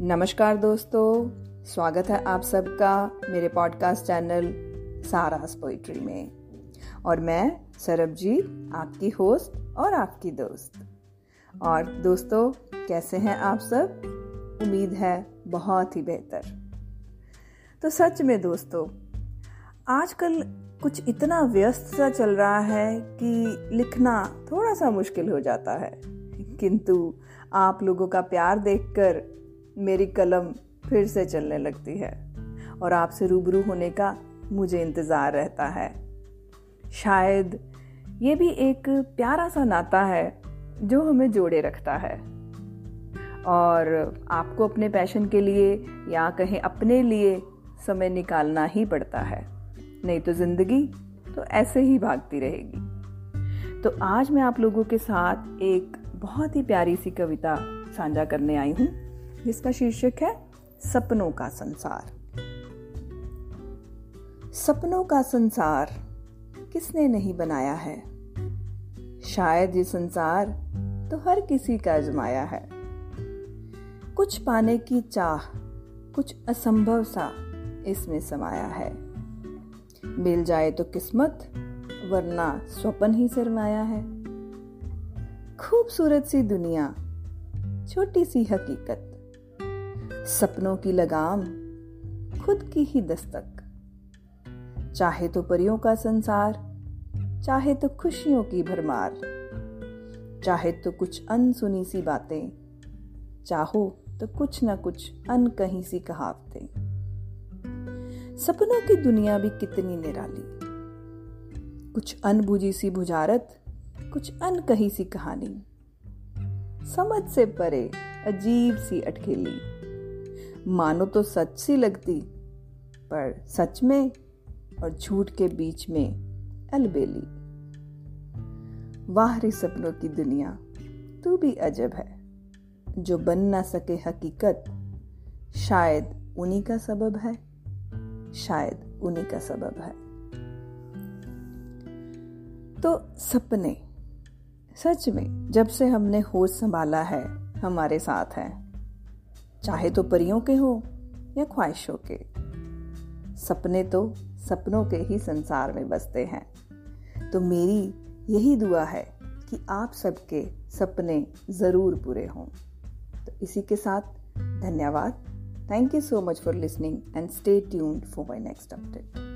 नमस्कार दोस्तों, स्वागत है आप सबका मेरे पॉडकास्ट चैनल सारास पोइट्री में। और मैं सरबजीत, आपकी होस्ट और आपकी दोस्त। और दोस्तों, कैसे हैं आप सब? उम्मीद है बहुत ही बेहतर। तो सच में दोस्तों, आजकल कुछ इतना व्यस्त सा चल रहा है कि लिखना थोड़ा सा मुश्किल हो जाता है। किंतु आप लोगों का प्यार देखकर मेरी कलम फिर से चलने लगती है और आपसे रूबरू होने का मुझे इंतज़ार रहता है। शायद ये भी एक प्यारा सा नाता है जो हमें जोड़े रखता है। और आपको अपने पैशन के लिए या कहीं अपने लिए समय निकालना ही पड़ता है। नहीं तो ज़िंदगी तो ऐसे ही भागती रहेगी। तो आज मैं आप लोगों के साथ एक बहुत ही प्यारी सी कविता साझा करने आई हूँ। जिसका शीर्षक है, सपनों का संसार। सपनों का संसार किसने नहीं बनाया है? शायद ये संसार तो हर किसी का अजमाया है। कुछ पाने की चाह, कुछ असंभव सा इसमें समाया है। मिल जाए तो किस्मत, वरना स्वपन ही सरमाया है। खूबसूरत सी दुनिया, छोटी सी हकीकत। सपनों की लगाम खुद की ही दस्तक। चाहे तो परियों का संसार, चाहे तो खुशियों की भरमार। चाहे तो कुछ अनसुनी सी बातें, चाहो तो कुछ ना कुछ अन कहीं सी कहावतें। सपनों की दुनिया भी कितनी निराली। कुछ अनबुझी सी बुझारत कुछ अन कही सी कहानी। समझ से परे अजीब सी अटखेली। मानो तो सच सी लगती, पर सच में और झूठ के बीच में अलबेली। वाह सपनों की दुनिया, तू भी अजब है, जो बन ना सके हकीकत, शायद उन्हीं का सबब है, शायद उन्हीं का सबब है। तो सपने, सच में जब से हमने होश संभाला है, हमारे साथ है। चाहे तो परियों के हो या ख्वाहिशों के। सपने तो सपनों के ही संसार में बसते हैं। तो मेरी यही दुआ है कि आप सबके सपने ज़रूर पूरे हों। तो इसी के साथ धन्यवाद। Thank you so much for listening and stay tuned for my next update